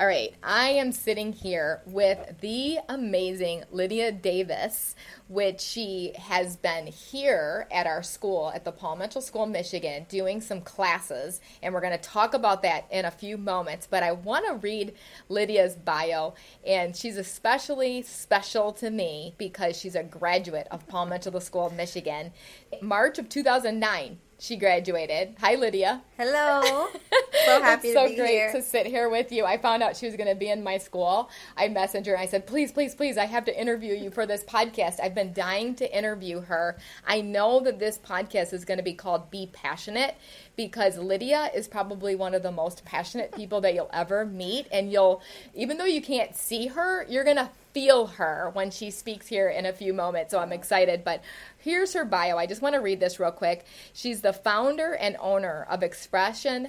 All right, I am sitting here with the amazing Lydia Davis, which she has been here at our school at the Paul Mitchell School, Michigan, doing some classes, and we're going to talk about that in a few moments. But I want to read Lydia's bio, and she's especially special to me because she's a graduate of Paul Mitchell School of Michigan. March of 2009, she graduated. Hi, Lydia. Hello. So happy it's so to be great here. to sit here with you. I found out she was going to be in my school. I messaged her and I said, please, please, please, I have to interview you for this podcast. I've been dying to interview her. I know that this podcast is going to be called Be Passionate because Lydia is probably one of the most passionate people that you'll ever meet. And you'll, even though you can't see her, you're going to feel her when she speaks here in a few moments. So I'm excited. But here's her bio. I just want to read this real quick. She's the founder and owner of Expression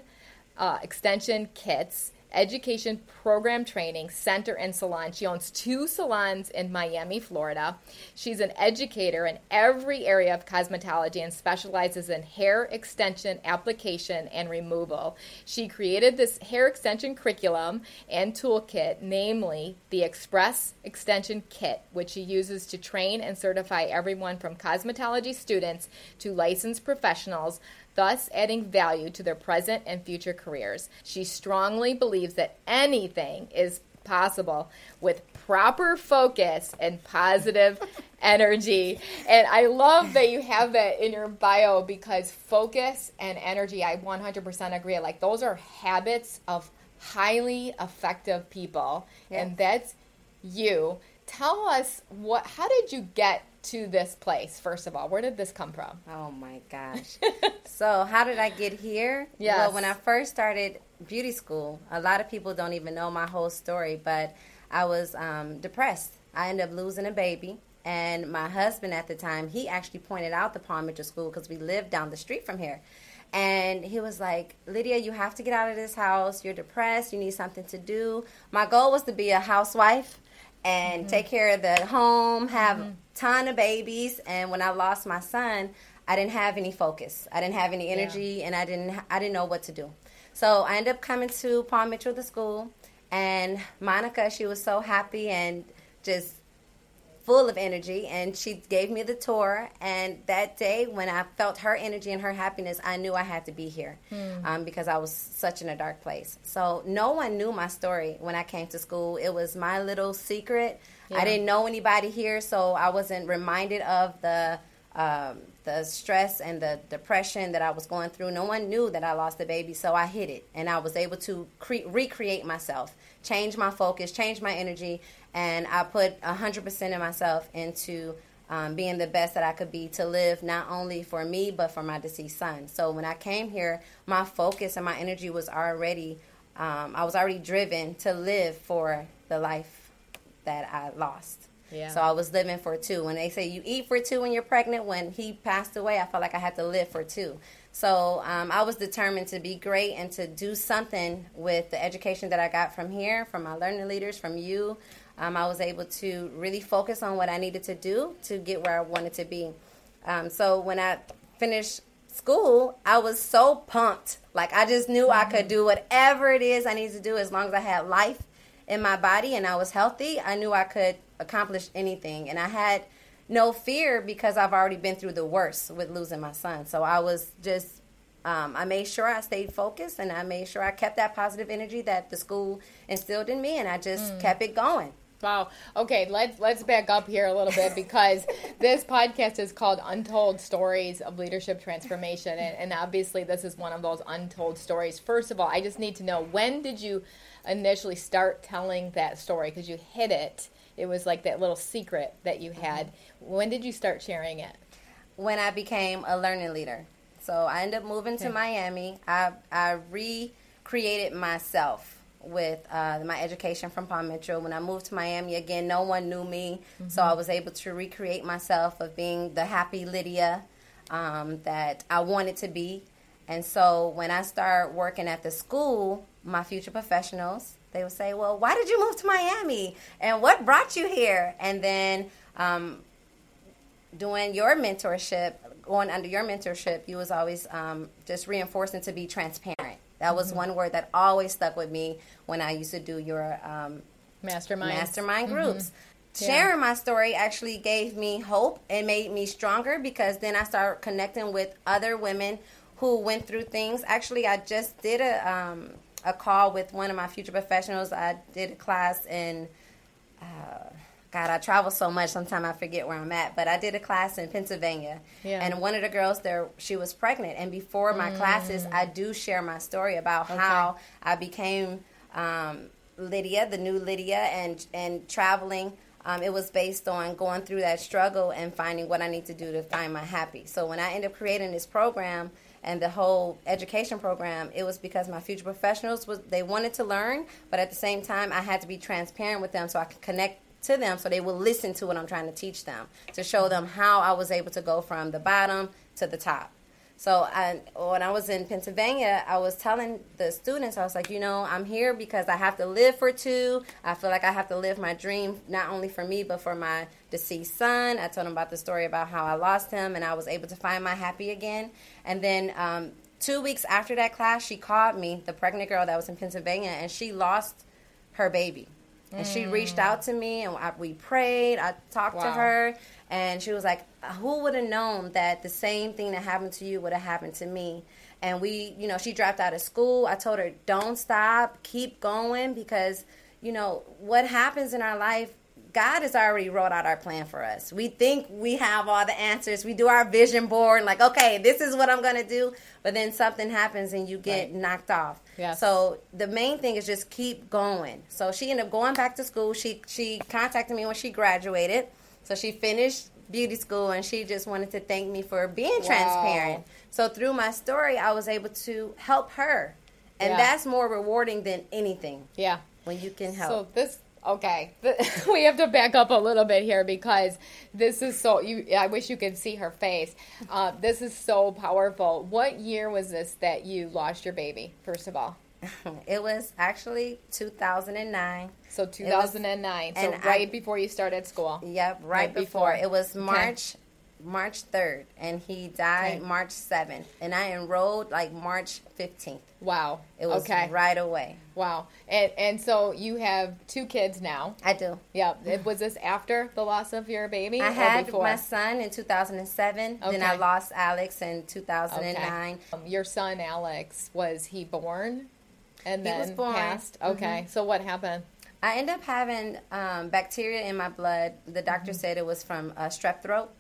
uh, Extension Kits. Education Program Training Center and Salon. She owns two salons in Miami, Florida. She's an educator in every area of cosmetology and specializes in hair extension application and removal. She created this hair extension curriculum and toolkit, namely the Express Extension Kit, which she uses to train and certify everyone from cosmetology students to licensed professionals thus adding value to their present and future careers. She strongly believes that anything is possible with proper focus and positive energy. And I love that you have that in your bio because focus and energy, I 100% agree. Like, those are habits of highly effective people. Yeah. And that's you. Tell us what how did you get to this place first of all? Where did this come from? Oh my gosh. so, how did I get here? Yes. Well, when I first started beauty school, a lot of people don't even know my whole story, but I was um, depressed. I ended up losing a baby. And my husband at the time, he actually pointed out the Paul Mitchell School because we lived down the street from here. And he was like, Lydia, you have to get out of this house. You're depressed. You need something to do. My goal was to be a housewife and mm-hmm. take care of the home, have a ton of babies. And when I lost my son, I didn't have any focus. I didn't have any energy, and I didn't I didn't know what to do. So I ended up coming to Paul Mitchell, the school, and Monica, she was so happy and just full of energy and she gave me the tour and that day when i felt her energy and her happiness i knew i had to be here um, because i was such in a dark place. So no one knew my story when i came to school. It was my little secret. Yeah. i didn't know anybody here so i wasn't reminded of the um, the stress and the depression that I was going through. No one knew that I lost a baby, so I hid it, and I was able to cre- recreate myself, change my focus, change my energy, and I put hundred percent of myself into um, being the best that I could be to live not only for me but for my deceased son. So when I came here, my focus and my energy was already, um, I was already driven to live for the life that I lost. Yeah. So I was living for two. When they say you eat for two when you're pregnant, when he passed away, I felt like I had to live for two. So um, I was determined to be great and to do something with the education that I got from here, from my learning leaders, from you. Um, I was able to really focus on what I needed to do to get where I wanted to be. Um, so when I finished school, I was so pumped. Like I just knew I could do whatever it is I needed to do as long as I had life in my body and I was healthy. I knew I could accomplish anything, and I had no fear because I've already been through the worst with losing my son. So I was just. Um, I made sure I stayed focused and I made sure I kept that positive energy that the school instilled in me and I just kept it going. Wow. Okay, let's let's back up here a little bit because this podcast is called Untold Stories of Leadership Transformation, and, and obviously this is one of those untold stories. First of all, I just need to know when did you initially start telling that story? Because you hit it. It was like that little secret that you had. When did you start sharing it? when I became a learning leader. So I ended up moving to Miami. I I recreated myself with uh, my education from Paul Mitchell. When I moved to Miami again, no one knew me, so I was able to recreate myself of being the happy Lydia um, that I wanted to be. And so when I started working at the school, my future professionals, they would say, Well, why did you move to Miami? And what brought you here? And then um, doing your mentorship, going under your mentorship, you was always um, just reinforcing to be transparent. That was mm-hmm. one word that always stuck with me when I used to do your um, mastermind mastermind mm-hmm. groups. Mm-hmm. Yeah. Sharing my story actually gave me hope and made me stronger because then I started connecting with other women who went through things. Actually, I just did a um, a call with one of my future professionals. I did a class in. Uh, God, I travel so much. Sometimes I forget where I'm at. But I did a class in Pennsylvania, yeah. and one of the girls there, she was pregnant. And before my mm. classes, I do share my story about okay. how I became um, Lydia, the new Lydia, and and traveling. Um, it was based on going through that struggle and finding what I need to do to find my happy. So when I end up creating this program, and the whole education program it was because my future professionals was they wanted to learn but at the same time i had to be transparent with them so i could connect to them so they will listen to what i'm trying to teach them to show them how i was able to go from the bottom to the top so I, when I was in Pennsylvania, I was telling the students, I was like, you know, I'm here because I have to live for two. I feel like I have to live my dream, not only for me, but for my deceased son. I told him about the story about how I lost him and I was able to find my happy again. And then um, two weeks after that class, she called me, the pregnant girl that was in Pennsylvania, and she lost her baby. And mm. she reached out to me and I, we prayed. I talked wow. to her and she was like, Who would have known that the same thing that happened to you would have happened to me? And we, you know, she dropped out of school. I told her, Don't stop, keep going because, you know, what happens in our life God has already wrote out our plan for us. We think we have all the answers. We do our vision board, like, okay, this is what I'm going to do. But then something happens and you get right. knocked off. Yes. So the main thing is just keep going. So she ended up going back to school. She she contacted me when she graduated. So she finished beauty school and she just wanted to thank me for being wow. transparent. So through my story, I was able to help her. And yeah. that's more rewarding than anything. Yeah. When you can help. So this okay we have to back up a little bit here because this is so you i wish you could see her face uh, this is so powerful what year was this that you lost your baby first of all it was actually 2009 so 2009 was, so right I, before you started school yep right, right before. before. it was march okay. March 3rd, and he died okay. March 7th. And I enrolled like March 15th. Wow. It was okay. right away. Wow. And and so you have two kids now. I do. Yeah. Was this after the loss of your baby? I had before? my son in 2007. Okay. Then I lost Alex in 2009. Okay. Um, your son Alex was he born? And then he born. passed. Okay. Mm-hmm. So what happened? I ended up having um, bacteria in my blood. The doctor mm-hmm. said it was from uh, strep throat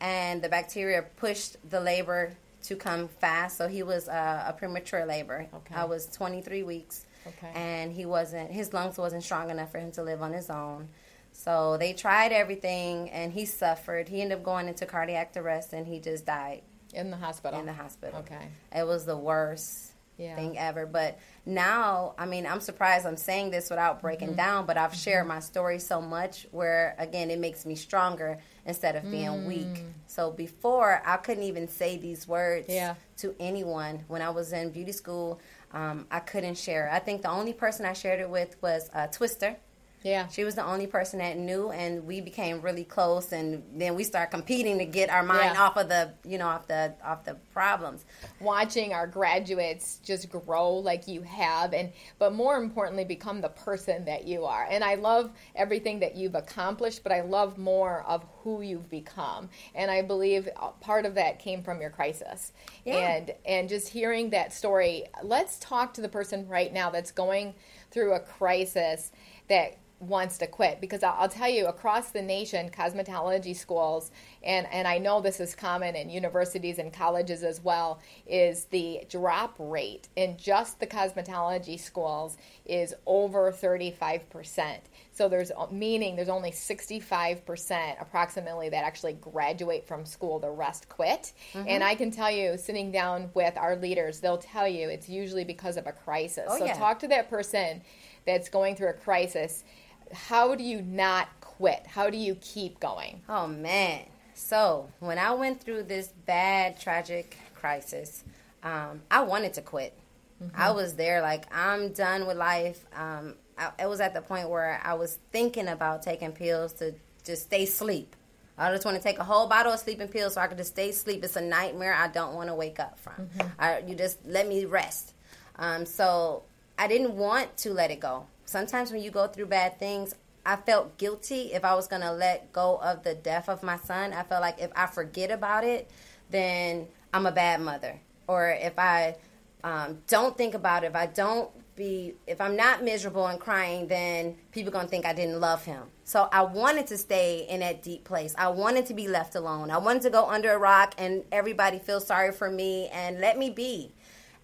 and the bacteria pushed the labor to come fast. So he was uh, a premature labor. Okay. I was 23 weeks. Okay. And he wasn't, his lungs wasn't strong enough for him to live on his own. So they tried everything and he suffered. He ended up going into cardiac arrest and he just died. In the hospital? In the hospital. Okay. It was the worst yeah. thing ever. But now, I mean, I'm surprised I'm saying this without breaking mm-hmm. down, but I've mm-hmm. shared my story so much where, again, it makes me stronger instead of being mm. weak. So before, I couldn't even say these words yeah. to anyone. When I was in beauty school, um, I couldn't share. I think the only person I shared it with was uh, Twister. Yeah. She was the only person that knew and we became really close and then we start competing to get our mind yeah. off of the, you know, off the off the problems. Watching our graduates just grow like you have and but more importantly become the person that you are. And I love everything that you've accomplished, but I love more of who you've become. And I believe uh, part of that came from your crisis. Yeah. And and just hearing that story, let's talk to the person right now that's going through a crisis that wants to quit because I'll, tell you across the nation cosmetology schools and and I know this is common in universities and colleges as well is the drop rate in just the cosmetology schools is over 35%. So there's meaning there's only 65% approximately that actually graduate from school the rest quit. Mm-hmm. And I can tell you sitting down with our leaders they'll tell you it's usually because of a crisis. Oh, so yeah. talk to that person that's going through a crisis how do you not quit? How do you keep going? Oh man. So, when I went through this bad tragic crisis, um, I wanted to quit. Mm-hmm. I was there like I'm done with life. Um, I, it was at the point where I was thinking about taking pills to just stay asleep. I just want to take a whole bottle of sleeping pills so I can just stay asleep. It's a nightmare I don't want to wake up from. Mm-hmm. I, you just let me rest. Um, so I didn't want to let it go. Sometimes when you go through bad things, I felt guilty if I was going to let go of the death of my son. I felt like if I forget about it, then I'm a bad mother. Or if I um, don't think about it, if I don't be, if I'm not miserable and crying, then people going to think I didn't love him. So I wanted to stay in that deep place. I wanted to be left alone. I wanted to go under a rock and everybody feel sorry for me and let me be.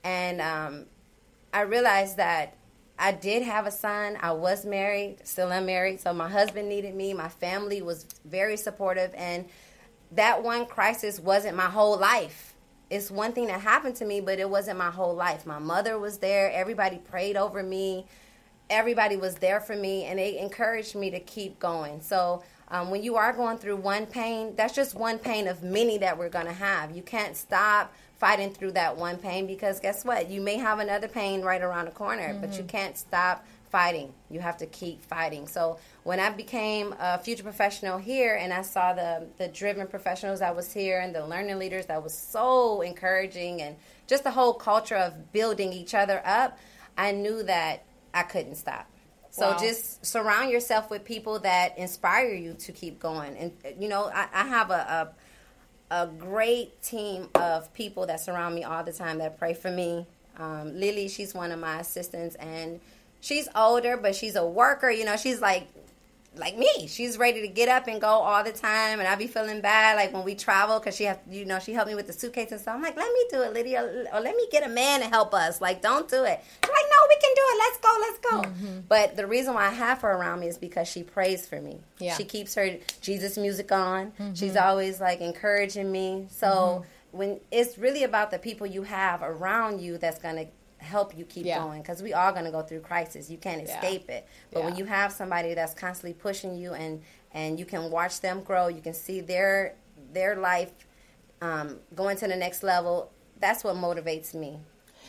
And um, I realized that I did have a son. I was married, still am married. So my husband needed me. My family was very supportive. And that one crisis wasn't my whole life. It's one thing that happened to me, but it wasn't my whole life. My mother was there. Everybody prayed over me. Everybody was there for me, and they encouraged me to keep going. So um, when you are going through one pain, that's just one pain of many that we're going to have. You can't stop fighting through that one pain because guess what? You may have another pain right around the corner, mm-hmm. but you mm-hmm. can't stop fighting. You have to keep fighting. So when I became a future professional here and I saw the the driven professionals that was here and the learning leaders that was so encouraging and just the whole culture of building each other up, I knew that I couldn't stop. So wow. just surround yourself with people that inspire you to keep going. And you know, I, I have a, a a great team of people that surround me all the time that pray for me. Um, Lily, she's one of my assistants, and she's older, but she's a worker. You know, she's like like me. She's ready to get up and go all the time, and I be feeling bad like when we travel because she have you know she helped me with the suitcase and stuff. I'm like, let me do it, Lydia, or let me get a man to help us. Like, don't do it. She's like, no, we can do it. Let's go, let's go. Mm-hmm. But the reason why I have her around me is because she prays for me. Yeah. She keeps her Jesus music on. Mm-hmm. She's always like encouraging me. So. Mm-hmm. When it's really about the people you have around you that's gonna help you keep yeah. going because we are going to go through crisis. You can't escape yeah. it. But yeah. when you have somebody that's constantly pushing you and and you can watch them grow, you can see their their life um, going to the next level. That's what motivates me.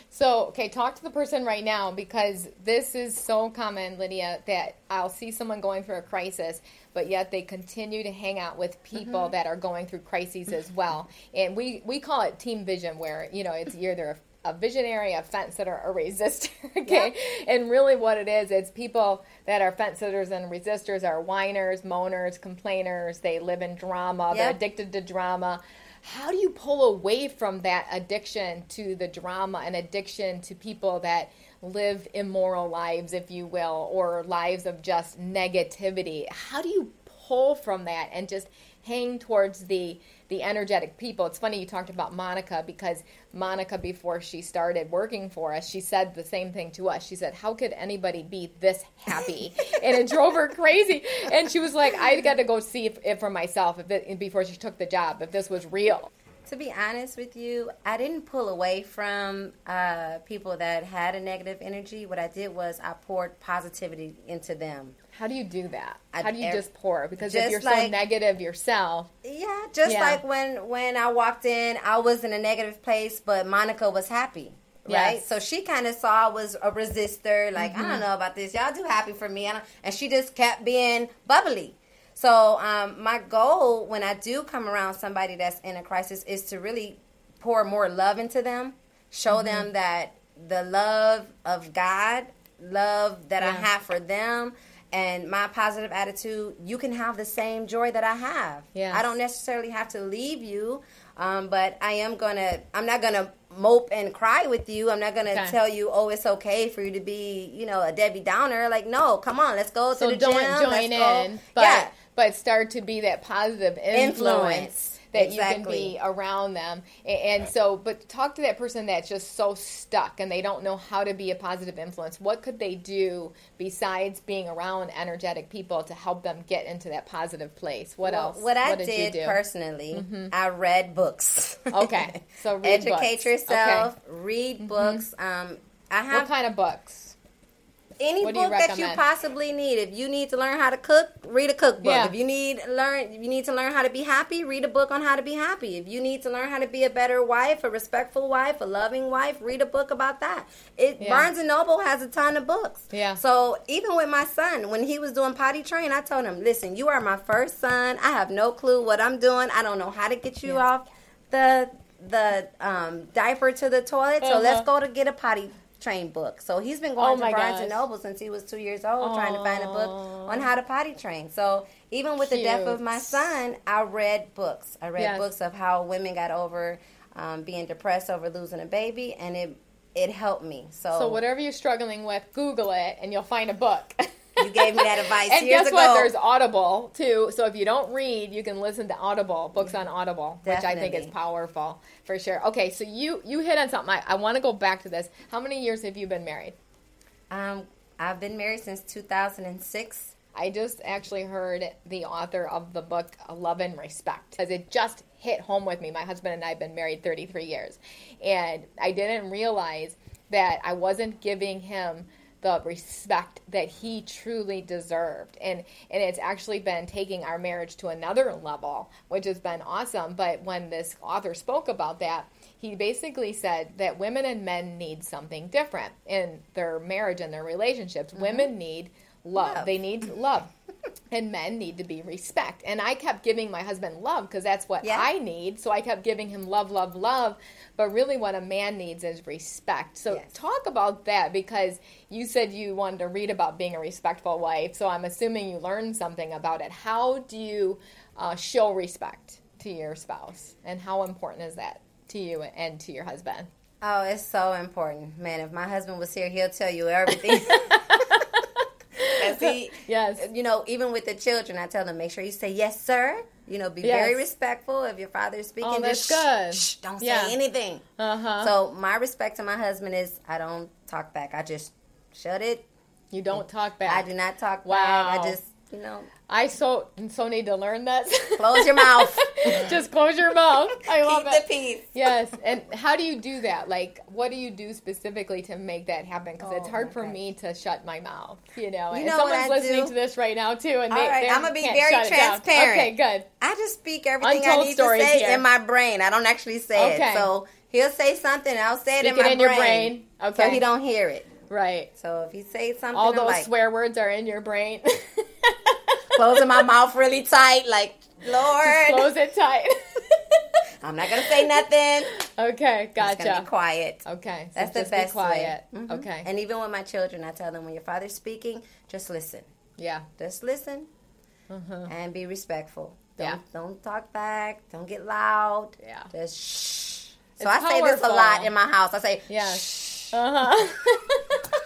So, okay, talk to the person right now because this is so common, Lydia, that I'll see someone going through a crisis, but yet they continue to hang out with people mm-hmm. that are going through crises as well. And we, we call it team vision, where, you know, it's either a visionary, a fence sitter, a resistor. okay, and really what it is, it's people that are fence sitters and resistors are whiners, moaners, complainers. They live in drama. They're addicted to drama. How do you pull away from that addiction to the drama and addiction to people that live immoral lives, if you will, or lives of just negativity? How do you pull from that and just hang towards the the energetic people. It's funny you talked about Monica because Monica, before she started working for us, she said the same thing to us. She said, How could anybody be this happy? and it drove her crazy. And she was like, I got to go see if, if for myself if it, before she took the job, if this was real. To be honest with you, I didn't pull away from uh, people that had a negative energy. What I did was I poured positivity into them. How do you do that? How do you just pour? Because just if you're like, so negative yourself. Yeah, just yeah. like when when I walked in, I was in a negative place, but Monica was happy. Right, yes. so she kind of saw I was a resistor. Like mm-hmm. I don't mm-hmm. know about this. Y'all do happy for me, and she just kept being bubbly. So um, my goal when I do come around somebody that's in a crisis is to really pour more love into them, show mm-hmm. them that the love of God, love that yeah. I have for them, and my positive attitude, you can have the same joy that I have. Yeah. I don't necessarily have to leave you, um, but I am gonna. I'm not gonna mope and cry with you. I'm not gonna okay. tell you, oh, it's okay for you to be, you know, a Debbie Downer. Like, no, come on, let's go so to the don't gym. Join let's in, go. but yeah. but start to be that positive influence. influence that exactly. you can be around them. And, so, but talk to that person that's just so stuck and they don't know how to be a positive influence. What could they do besides being around energetic people to help them get into that positive place? What well, else? What I what did, did personally, mm-hmm. I read books. Okay, so educate books. yourself, okay. read mm-hmm. books. Um, I have what kind of books? Any do you book that you possibly need. If you need to learn how to cook, read a cookbook. Yeah. If you need learn, if you need to learn how to be happy, read a book on how to be happy. If you need to learn how to be a better wife, a respectful wife, a loving wife, read a book about that. It Yeah. Barnes and Noble has a ton of books. Yeah. So even with my son, when he was doing potty train, I told him, "Listen, you are my first son. I have no clue what I'm doing. I don't know how to get you Yeah. off the the um, diaper to the toilet. So Uh-huh. let's go to get a potty." Train book. So he's been going Oh to Barnes and. Noble since he was two years old, trying to find a book on how to potty train. So even with the death of my son, I read books. I read Yes. books of how women got over um, being depressed over losing a baby, and it it helped me. So, So whatever you're struggling with, Google it and you'll find a book. You gave me that advice and years guess ago. what? There's Audible too. So if you don't read, you can listen to Audible books on Audible, which I think is powerful for sure. Okay, so you you hit on something. I, I want to go back to this. How many years have you been married? um, I've been married since 2006. I just actually heard the author of the book Love and Respect because it just hit home with me. My husband and I have been married 33 years, and I didn't realize that I wasn't giving him the respect that he truly deserved. And and it's actually been taking our marriage to another level, which has been awesome. But when this author spoke about that, he basically said that women and men need something different in their marriage and their relationships. Mm-hmm. Women need love. Love. They need love. And men need to be respect. And I kept giving my husband love because that's what Yeah. I need. So I kept giving him love, love, love. But really, what a man needs is respect. So Yes. talk about that because you said you wanted to read about being a respectful wife. So I'm assuming you learned something about it. How do you uh, show respect to your spouse? And how important is that to you and to your husband? Oh, it's so important, man. If my husband was here, he'll tell you everything. 'Cause he, Yes. you know, even with the children, I tell them make sure you say yes, sir. You know, be Yes. very respectful if your father is speaking. Oh, that's just good. Shh, shh, don't Yeah. say anything. Uh huh. So my respect to my husband is I don't talk back. I just shut it. you don't talk back. I do not talk Wow. back. I just, you know, I so so need to learn that. Close your mouth. Just close your mouth. I love keep it. the peace. Yes, and how do you do that? Like, what do you do specifically to make that happen? Because it's Oh, hard my for gosh. me to shut my mouth. You know, You and know someone's what I listening do? to this right now too, and All they, right, they I'ma be can't very shut it down. transparent. Okay, good. I just speak everything Untold I need to say here. in my brain. I don't actually say Okay. it. So he'll say something, I'll say it Speak in it my in your brain. Okay. So he don't hear it. Right. So if he says something, All I'm those like swear words are in your brain. closing my mouth really tight, like Lord, Just close it tight. I'm not gonna say nothing. okay, gotcha. be quiet. Okay, so That's the best be quiet. way. Mhm. Okay, And even with my children, I tell them when your father's speaking, just listen. yeah. Just listen Mhm. and be respectful. Don't, Yeah. don't talk back. Don't get loud. Yeah. Just shh. It's So I say this a lot in my house. I say, Yes. shh. Uh huh.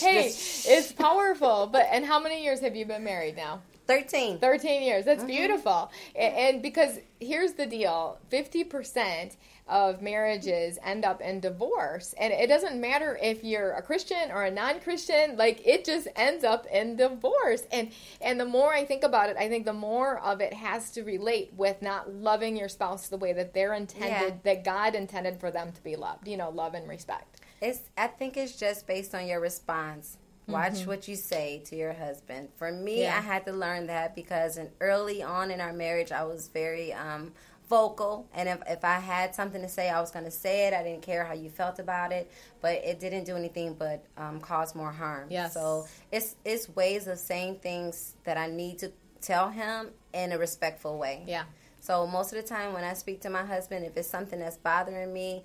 hey, it's powerful. But and how many years have you been married now? 13. 13 years. That's Mm-hmm. beautiful. A- And, because here's the deal 50% of marriages end up in divorce. And it doesn't matter if you're a Christian or a non Christian, like it just ends up in divorce. And, and the more I think about it, I think the more of it has to relate with not loving your spouse the way that they're intended, Yeah. that God intended for them to be loved. You know, love and respect. It's. I think it's just based on your response. Watch what you say to your husband. For me, Mm-hmm. Yeah. I had to learn that because in early on in our marriage, I was very um, vocal, and if, if I had something to say, I was going to say it. I didn't care how you felt about it, but it didn't do anything but um, cause more harm. Yes. So it's it's ways of saying things that I need to tell him in a respectful way. Yeah. So most of the time when I speak to my husband, if it's something that's bothering me,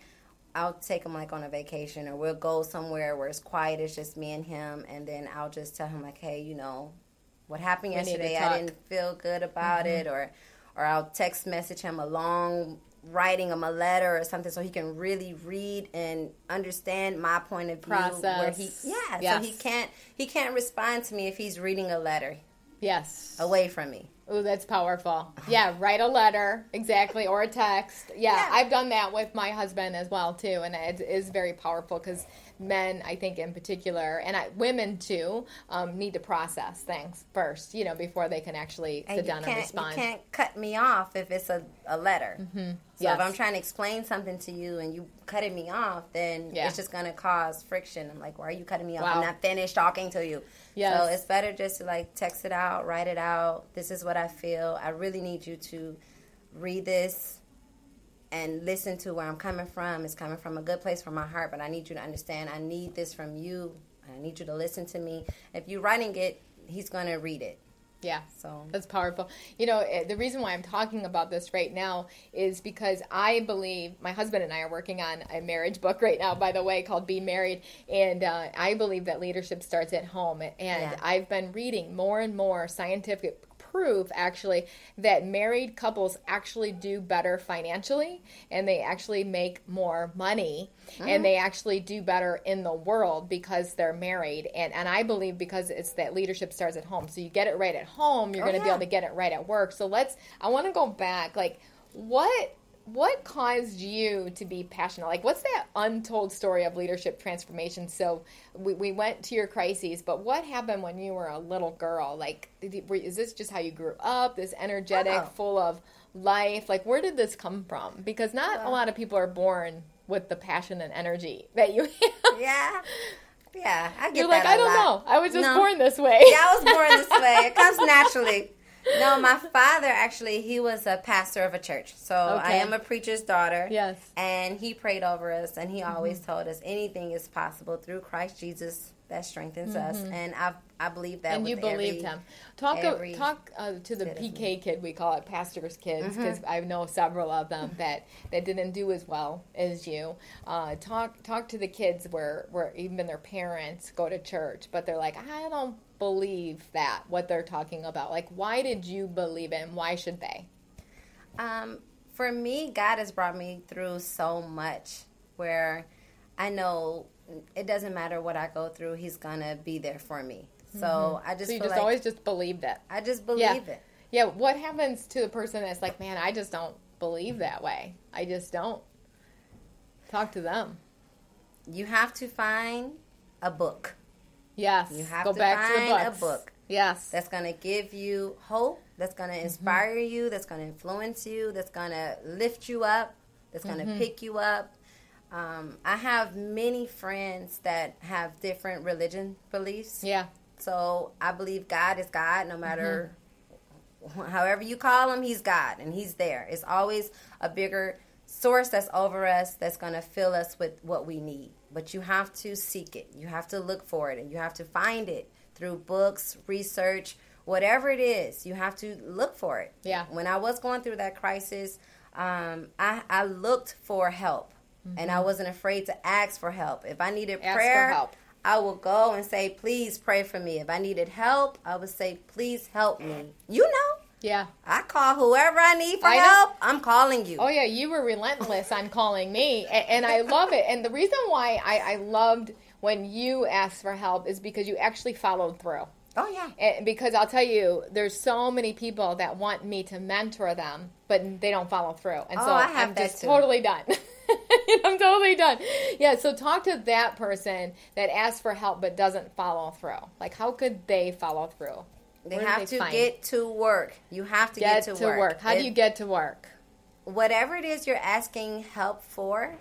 I'll take him like on a vacation or we'll go somewhere where it's quiet, it's just me and him, and then I'll just tell him like, hey, you know, what happened We yesterday? I didn't feel good about mm-hmm. it, or or I'll text message him a long writing him a letter or something so he can really read and understand my point of view where he Process. yeah Yes. so he can't he can't respond to me if he's reading a letter Yes. away from me Oh, that's powerful. Yeah, write a letter, exactly, or a text. Yeah, Yeah. I've done that with my husband as well too, and it is very powerful because men, I think in particular, and I, women too, um, need to process things first, you know, before they can actually And sit down and respond. you can't cut me off if it's a, a letter. Mm-hmm. So Yes. if I'm trying to explain something to you and you cutting me off, then Yeah. it's just going to cause friction. I'm like, why are you cutting me off? Wow. I'm not finished talking to you. Yes. So it's better just to like text it out, write it out. This is what I feel. I really need you to read this and listen to where I'm coming from. It's coming from a good place from my heart, but I need you to understand I need this from you. I need you to listen to me. If you're writing it, he's going to read it. yeah. So That's powerful. You know, eh, the reason why I'm talking about this right now is because I believe my husband and I are working on a marriage book right now, by the way, called Be Married. And uh, I believe that leadership starts at home. And Yeah. I've been reading more and more scientific proof actually that married couples actually do better financially and they actually make more money and ah. they actually do better in the world because they're married. And and I believe because it's that leadership starts at home. So you get it right at home you're Oh, going to be able to get it right at work. So let's I want to go back like what what caused you to be passionate like what's that untold story of leadership transformation so we, we went to your crises but what happened when you were a little girl like did were, is this just how you grew up this energetic Oh. full of life like where did this come from because not a lot of people are born with the passion and energy that you have Yeah. Yeah, I get you're like i don't lot. know i was just No. born this way Yeah, I was born this way. It comes naturally. No, my father actually, he was a pastor of a church. So I am a preacher's daughter. yes And he prayed over us and he always Mm-hmm. told us anything is possible through Christ Jesus that strengthens us. And I I believe that Mm-hmm. and you believed every- him. Talk talk uh, to the bit of me. PK kid we call it, pastors' kids, Mm-hmm. because I know several of them that, that didn't do as well as you. Uh, talk talk to the kids where where even their parents go to church, but they're like, I don't believe that what they're talking about. Like, why did you believe it? and Why should they? Um, for me, God has brought me through so much where I know it doesn't matter what I go through, He's gonna be there for me. So I just So you feel just like always just believe that. I just believe Yeah. it. Yeah. What happens to the person that's like, man, I just don't believe that way. I just don't. Talk to them. You have to find a book Yes. You have Go to back to the find a book. Yes. that's going to give you hope, that's going to Mm-hmm. inspire you, that's going to influence you, that's going to lift you up, that's going to Mm-hmm. pick you up. Um, I have many friends that have different religion beliefs. yeah. So I believe God is God no matter Mm-hmm. however you call him, he's God and he's there. It's always a bigger source that's over us that's going to fill us with what we need. But you have to seek it. You have to look for it and you have to find it through books, research, whatever it is. You have to look for it. Yeah. When I was going through that crisis, um, I, I looked for help. And I wasn't afraid to ask for help. If I needed Mm-hmm. Ask prayer, help. I would go and say, please pray for me. If I needed help, I would say, please help me. You know, Yeah. I call whoever I need for I help. I'm calling you. Oh yeah, you were relentless on calling me, and, and I love it. And the reason why I, I loved when you asked for help is because you actually followed through. Oh, yeah. And because I'll tell you, there's so many people that want me to mentor them, but they don't follow through, and Oh, so I that just too. totally done. I'm totally done. Yeah. So talk to that person that asks for help but doesn't follow through. Like, how could they follow through? They Where have to find- get to work. You have to get, get, to work. How If- do you get to work? whatever it is you're asking help for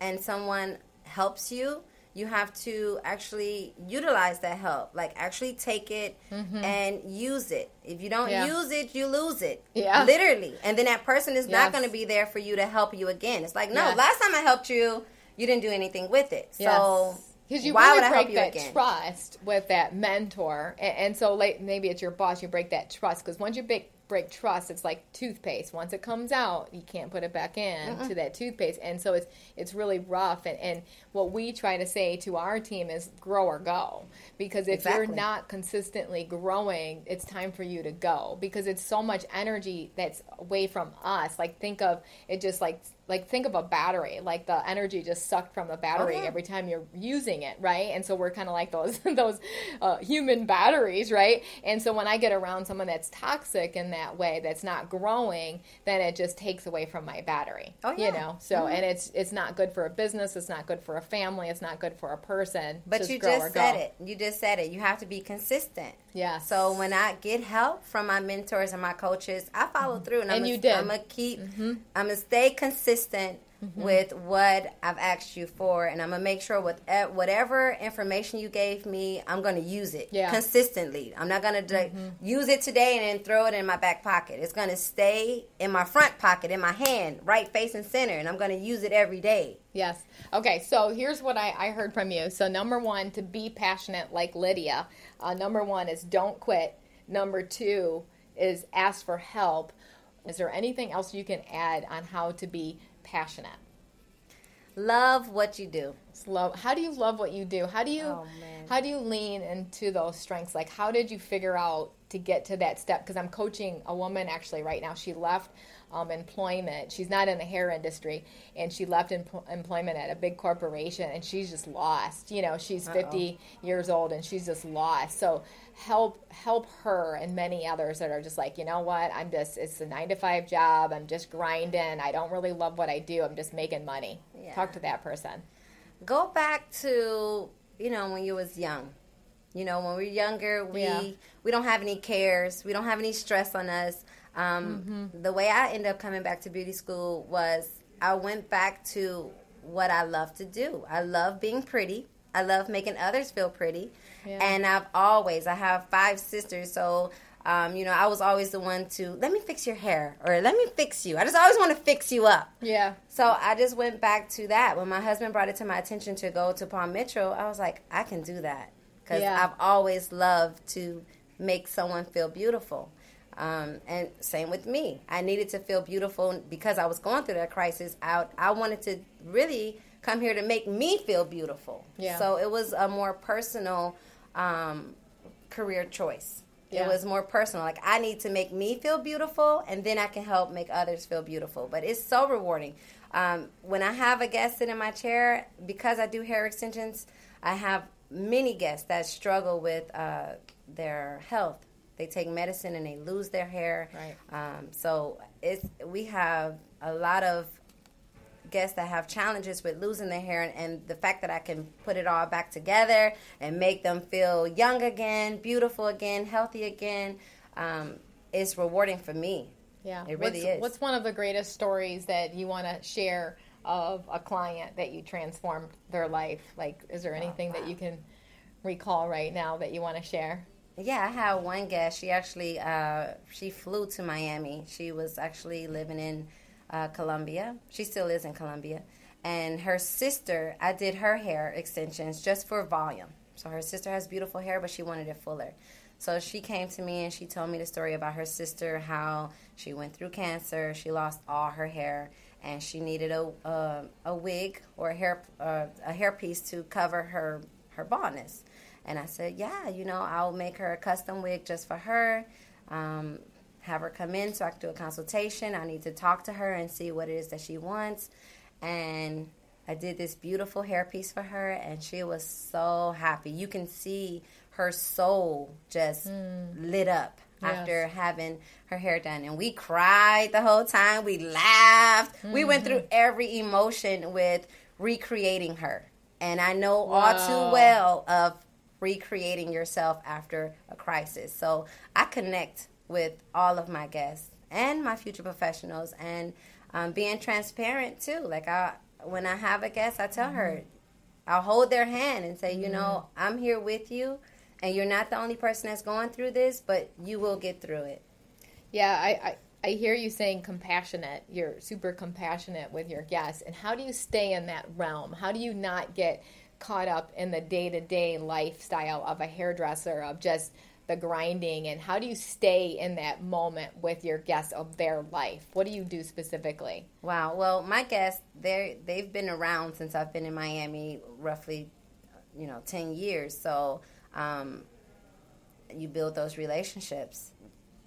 and someone helps you you have to actually utilize that help like actually take it and use it if you don't Mm-hmm. Yeah. use it you lose it Yeah. literally and then that person is Yes. not going to be there for you to help you again it's like no Yes. last time i helped you you didn't do anything with it so because you why really break that again trust with that mentor, and, and so like maybe it's your boss. You break that trust because once you break break trust, it's like toothpaste. Once it comes out, you can't put it back in to that toothpaste, and so it's it's really rough. And, and what we try to say to our team is grow or go, because if you're not consistently growing, it's time for you to go because it's so much energy that's away from us. Like think of it just like like think of a battery like the energy just sucked from the battery yeah. every time you're using it right and so we're kind of like those those uh, human batteries right and so when i get around someone that's toxic in that way that's not growing, then it just takes away from my battery. Oh, yeah. You know, so and it's it's not good for a business. It's not good for a family. It's not good for a person. But you just said go. it. You just said it. You have to be consistent. Yes. So when I get help from my mentors and my coaches, I follow through, and, Mm-hmm. And I'm you did. I'm gonna keep. I'm gonna stay consistent Mm-hmm. with what I've asked you for, and I'm gonna make sure with e- whatever information you gave me, I'm gonna use it Yeah. Mm-hmm. consistently. I'm not gonna like, use it today and then throw it in my back pocket. It's gonna stay in my front pocket, in my hand, right face and center, and I'm gonna use it every day. Yes. Okay, so here's what I, I heard from you. So, number one, to be passionate like Lydia. Uh, number one is don't quit. Number two is ask for help. Is there anything else you can add on how to be passionate? Love what you do. It's Love. How do you love what you do? How do you Oh, how do you lean into those strengths? Like how did you figure out to get to that step? Because I'm coaching a woman actually right now. She left um, employment. She's not in the hair industry, and she left empl- employment at a big corporation, and she's just lost. You know, she's 50 years old, and she's just lost. So help help her and many others that are just like, you know what? I'm just it's a nine to five job. I'm just grinding. I don't really love what I do. I'm just making money. Yeah. Talk to that person. go back to you know when you was young you know when we're younger we Yeah. we don't have any cares we don't have any stress on us um, Mm-hmm. the way i ended up coming back to beauty school was i went back to what i love to do i love being pretty i love making others feel pretty Yeah. and i've always i have five sisters so um, you know i was always the one to let me fix your hair or let me fix you i just always want to fix you up Yeah. so I just went back to that. When my husband brought it to my attention to go to Paul Mitchell, I was like, I can do that. Because Yeah. I've always loved to make someone feel beautiful. Um, and same with me. I needed to feel beautiful because I was going through that crisis. I, I wanted to really come here to make me feel beautiful. Yeah. So it was a more personal um, career choice. Yeah. It was more personal. Like I need to make me feel beautiful, and then I can help make others feel beautiful. But it's so rewarding. Um, when I have a guest sit in my chair, because I do hair extensions, I have many guests that struggle with uh, their health. They take medicine and they lose their hair. Right. Um, so it's we have a lot of guests that have challenges with losing their hair and, and the fact that I can put it all back together and make them feel young again, beautiful again, healthy again, um, is rewarding for me. Yeah, It really what's, is. What's one of the greatest stories that you want to share of a client that you transformed their life? Like, is there anything that you can recall right now that you want to share? Yeah, I had one guest. She actually uh, she flew to Miami. She was actually living in uh, Colombia. She still is in Colombia, and her sister. I did her hair extensions just for volume. So her sister has beautiful hair, but she wanted it fuller. So she came to me and she told me the story about her sister, how she went through cancer, she lost all her hair, and she needed a a, a wig or a hair uh, a hair piece to cover her her baldness. And I said, yeah, you know, I'll make her a custom wig just for her. Um, have her come in so I can do a consultation. I need to talk to her and see what it is that she wants. And I did this beautiful hairpiece for her, and she was so happy. You can see her soul just lit up Yes. after having her hair done. And we cried the whole time. We laughed. We went through every emotion with recreating her. And I know all too well of recreating yourself after a crisis. So I connect with all of my guests and my future professionals and um, being transparent too. Like I, when I have a guest, I tell her, I'll hold their hand and say, you know, I'm here with you, and you're not the only person that's going through this, but you will get through it. Yeah, I, I, I hear you saying compassionate. You're super compassionate with your guests. And how do you stay in that realm? How do you not get caught up in the day to day lifestyle of a hairdresser, of just the grinding? And how do you stay in that moment with your guests of their life? What do you do specifically? Wow. Well, my guests, they they've been around since I've been in Miami, roughly, you know, ten years. So, um, you build those relationships.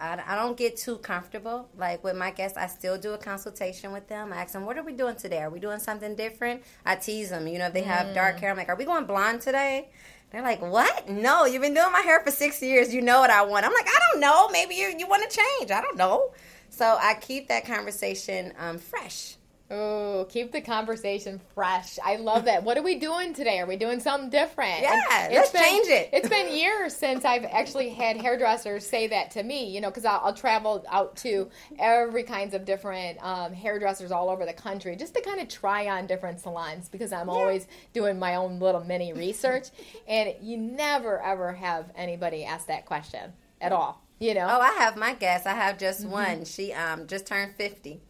I, I don't get too comfortable. Like with my guests, I still do a consultation with them. I ask them, "What are we doing today? Are we doing something different?" I tease them. You know, if they have dark hair, I'm like, "Are we going blonde today?" They're like, what? No, you've been doing my hair for six years. You know what I want. I'm like, I don't know. Maybe you, you want to change. I don't know. So I keep that conversation um, fresh. Oh, keep the conversation fresh. I love that. What are we doing today? Are we doing something different? Yeah, let's been, change it. it's been years since I've actually had hairdressers say that to me, you know, because I'll, I'll, travel out to every kinds of different um, hairdressers all over the country just to kind of try on different salons because I'm yeah. always doing my own little mini research. and you never, ever have anybody ask that question at all, you know? Oh, I have my guess. I have just mm-hmm. one. She um, just turned 50.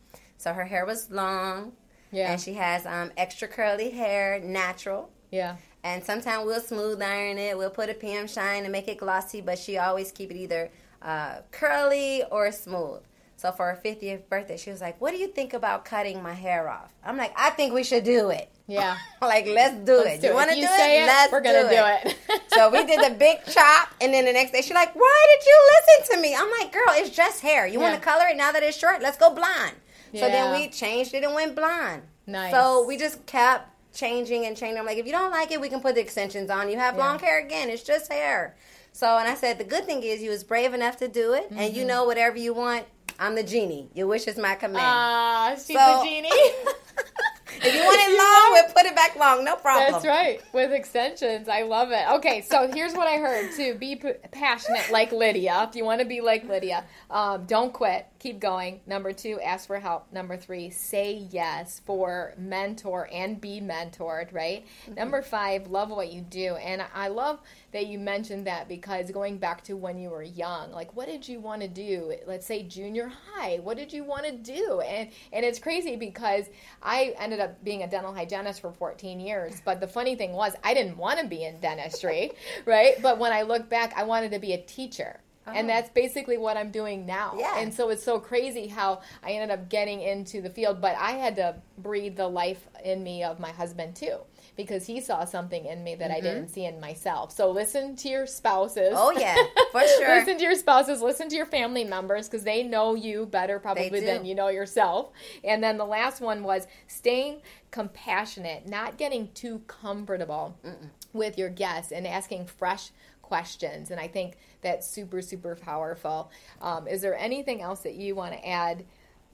So her hair was long. Yeah. And she has um, extra curly hair, natural. Yeah. And sometimes we'll smooth iron it. We'll put a PM shine and make it glossy, but she always keep it either uh, curly or smooth. So for her 50th birthday, she was like, "What do you think about cutting my hair off?" I'm like, "I think we should do it." Yeah. like, let's do let's it. Do you want to do it? it? Let's We're gonna do it. Do it. so we did the big chop, and then the next day she's like, "Why did you listen to me?" I'm like, "Girl, it's just hair. You yeah. want to color it now that it's short? Let's go blonde." Yeah. So then we changed it and went blonde. Nice. So we just kept changing and changing. I'm like, if you don't like it, we can put the extensions on. You have yeah. long hair again. It's just hair. So, and I said, the good thing is you was brave enough to do it, mm-hmm. and you mm-hmm. know whatever you want. I'm the genie. Your wish is my command. Ah, uh, she's so, the genie. if you want it long, we'll put it back long. No problem. That's right. With extensions. I love it. Okay, so here's what I heard too. Be p- passionate like Lydia. If you want to be like Lydia, um, don't quit. Keep going. Number two, ask for help. Number three, say yes for mentor and be mentored, right? Mm-hmm. Number five, love what you do. And I love that you mentioned that because going back to when you were young, like what did you want to do? Let's say junior high. What did you want to do? And and it's crazy because I ended up being a dental hygienist for 14 years. But the funny thing was, I didn't want to be in dentistry, right? But when I look back, I wanted to be a teacher. Oh. And that's basically what I'm doing now. Yeah. And so it's so crazy how I ended up getting into the field, but I had to breathe the life in me of my husband too because he saw something in me that mm-hmm. I didn't see in myself. So listen to your spouses. Oh yeah, for sure. listen to your spouses. Listen to your family members because they know you better probably than you know yourself. And then the last one was staying compassionate, not getting too comfortable Mm-mm. with your guests and asking fresh questions. And I think that's super super powerful. Um, is there anything else that you want to add?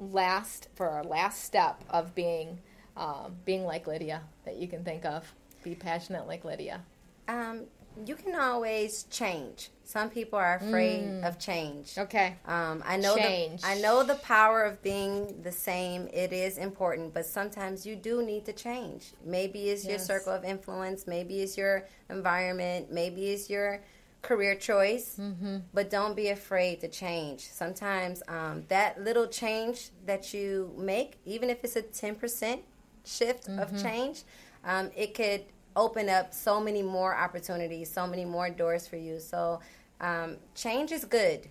last for our last step of being um, being like Lydia that you can think of? Be passionate like Lydia. Um, you can always change. Some people are afraid mm. of change. Okay. Um, I know change. The, I know the power of being the same. It is important, but sometimes you do need to change. Maybe it's yes. your circle of influence. Maybe it's your environment. Maybe it's your career choice. Mm-hmm. But don't be afraid to change. Sometimes um, that little change that you make, even if it's a ten percent, shift mm-hmm. of change, um, it could open up so many more opportunities, so many more doors for you. So um, change is good.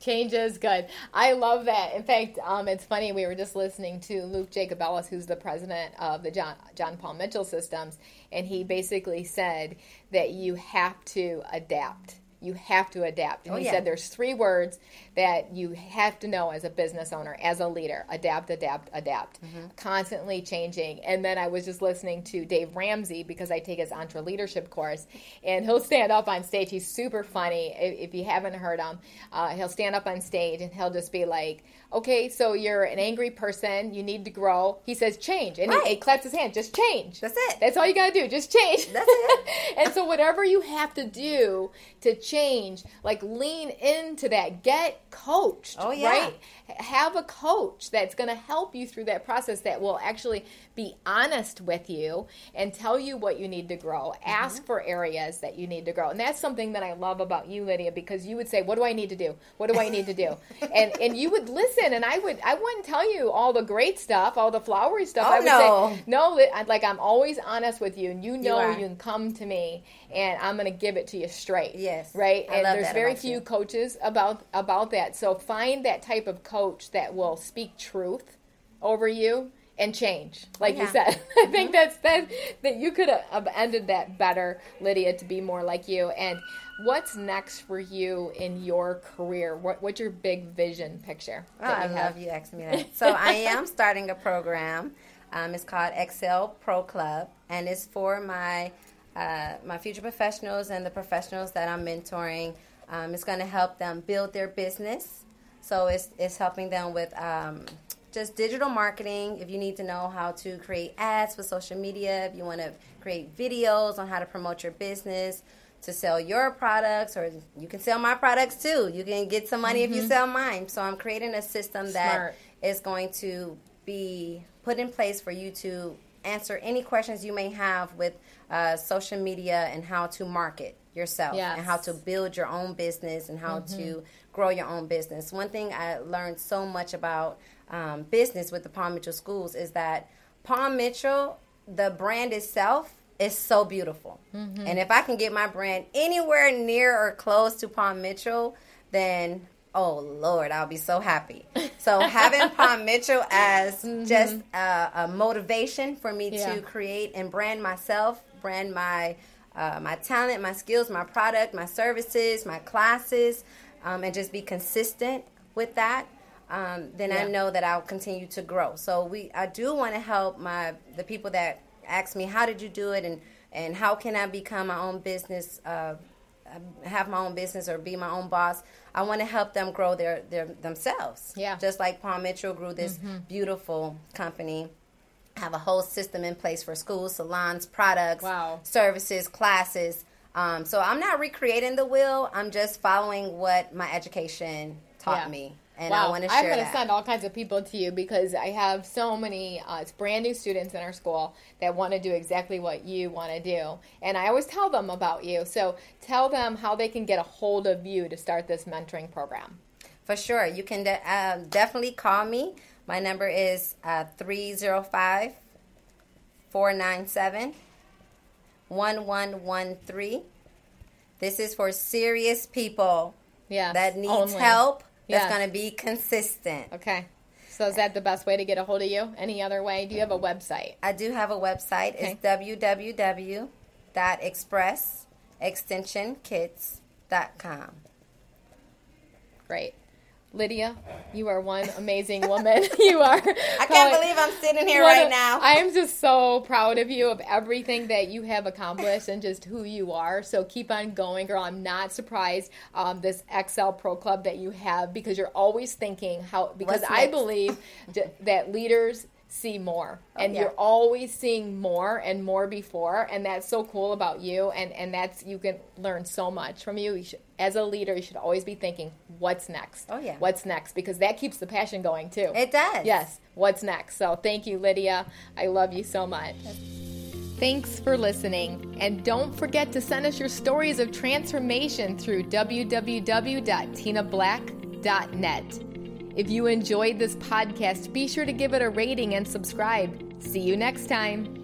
Change is good. I love that. In fact, um, it's funny. We were just listening to Luke Jacobellis, who's the president of the John, John Paul Mitchell Systems, and he basically said that you have to adapt you have to adapt. And oh, he yeah. said there's three words that you have to know as a business owner, as a leader adapt, adapt, adapt. Mm-hmm. Constantly changing. And then I was just listening to Dave Ramsey because I take his EntreLeadership course, and he'll stand up on stage. He's super funny. If, if you haven't heard him, uh, he'll stand up on stage and he'll just be like, okay, so you're an angry person, you need to grow. He says change, and right. he, he, claps his hand, just change. That's it. That's all you got to do, just change. That's it. and so whatever you have to do to change, like lean into that. Get coached. Oh yeah. Right. Have a coach that's going to help you through that process that will actually be honest with you and tell you what you need to grow. Mm-hmm. Ask for areas that you need to grow. And that's something that I love about you, Lydia, because you would say, "What do I need to do? What do I need to do?" and and you would listen, and I would I wouldn't tell you all the great stuff, all the flowery stuff. Oh, I would no. say, "No, like I'm always honest with you, and you know you, you can come to me, and I'm going to give it to you straight." Yes, right. I and there's very few you. coaches about about that. So find that type of coach that will speak truth over you and change like yeah. you said i think mm-hmm. that's that that you could have ended that better lydia to be more like you and what's next for you in your career what, what's your big vision picture oh, i have? love you asking me that so i am starting a program um, it's called excel pro club and it's for my uh, my future professionals and the professionals that I'm mentoring. Um, it's going to help them build their business. So it's, it's helping them with um, just digital marketing. If you need to know how to create ads for social media, if you want to create videos on how to promote your business, to sell your products, or you can sell my products too. You can get some money mm-hmm. if you mm-hmm. sell mine. So I'm creating a system that Smart. is going to be put in place for you to answer any questions you may have with uh, social media and how to market yourself yes. and how to build your own business and how mm-hmm. to grow your own business. One thing I learned so much about um, business with the Paul Mitchell schools is that Paul Mitchell, the brand itself, is so beautiful. Mm-hmm. And if I can get my brand anywhere near or close to Paul Mitchell, then oh Lord, I'll be so happy. So having Paul Mitchell as mm-hmm. just a, a, motivation for me yeah. to create and brand myself, brand my uh, my talent, my skills, my product, my services, my classes, um, and just be consistent with that. Um, then yeah. I know that I'll continue to grow. So we, I do want to help my the people that ask me how did you do it and and how can I become my own business, uh, have my own business or be my own boss. I want to help them grow their, their themselves. Yeah, just like Paul Mitchell grew this mm-hmm. beautiful company. Have a whole system in place for schools, salons, products, wow. services, classes. Um, so I'm not recreating the wheel. I'm just following what my education taught yeah. me. And wow. I want to share I'm going to send all kinds of people to you because I have so many uh, it's brand new students in our school that want to do exactly what you want to do. And I always tell them about you. So tell them how they can get a hold of you to start this mentoring program. For sure. You can de- uh, definitely call me. My number is uh, 305 497 1113. This is for serious people yes, that needs only. help that's going to be consistent. Okay. So is that the best way to get a hold of you? Any other way? Do you have a website? I do have a website. Okay. It's www.expressextensionkits.com. Great. Lydia, you are one amazing woman. you are. I can't believe I'm sitting here right now. I am just so proud of you of everything that you have accomplished and just who you are. So keep on going, girl. I'm not surprised um, this XL Pro Club that you have because you're always thinking how because I believe that leaders see more. Oh, and yeah. you're always seeing more and more before and that's so cool about you and and that's you can learn so much from you, you should, as a leader you should always be thinking what's next? Oh yeah. What's next? Because that keeps the passion going too. It does. Yes. What's next? So thank you lydia. I love you so much. Thanks for listening. And don't forget to send us your stories of transformation through www.tinablack.net. If you enjoyed this podcast, be sure to give it a rating and subscribe. See you next time.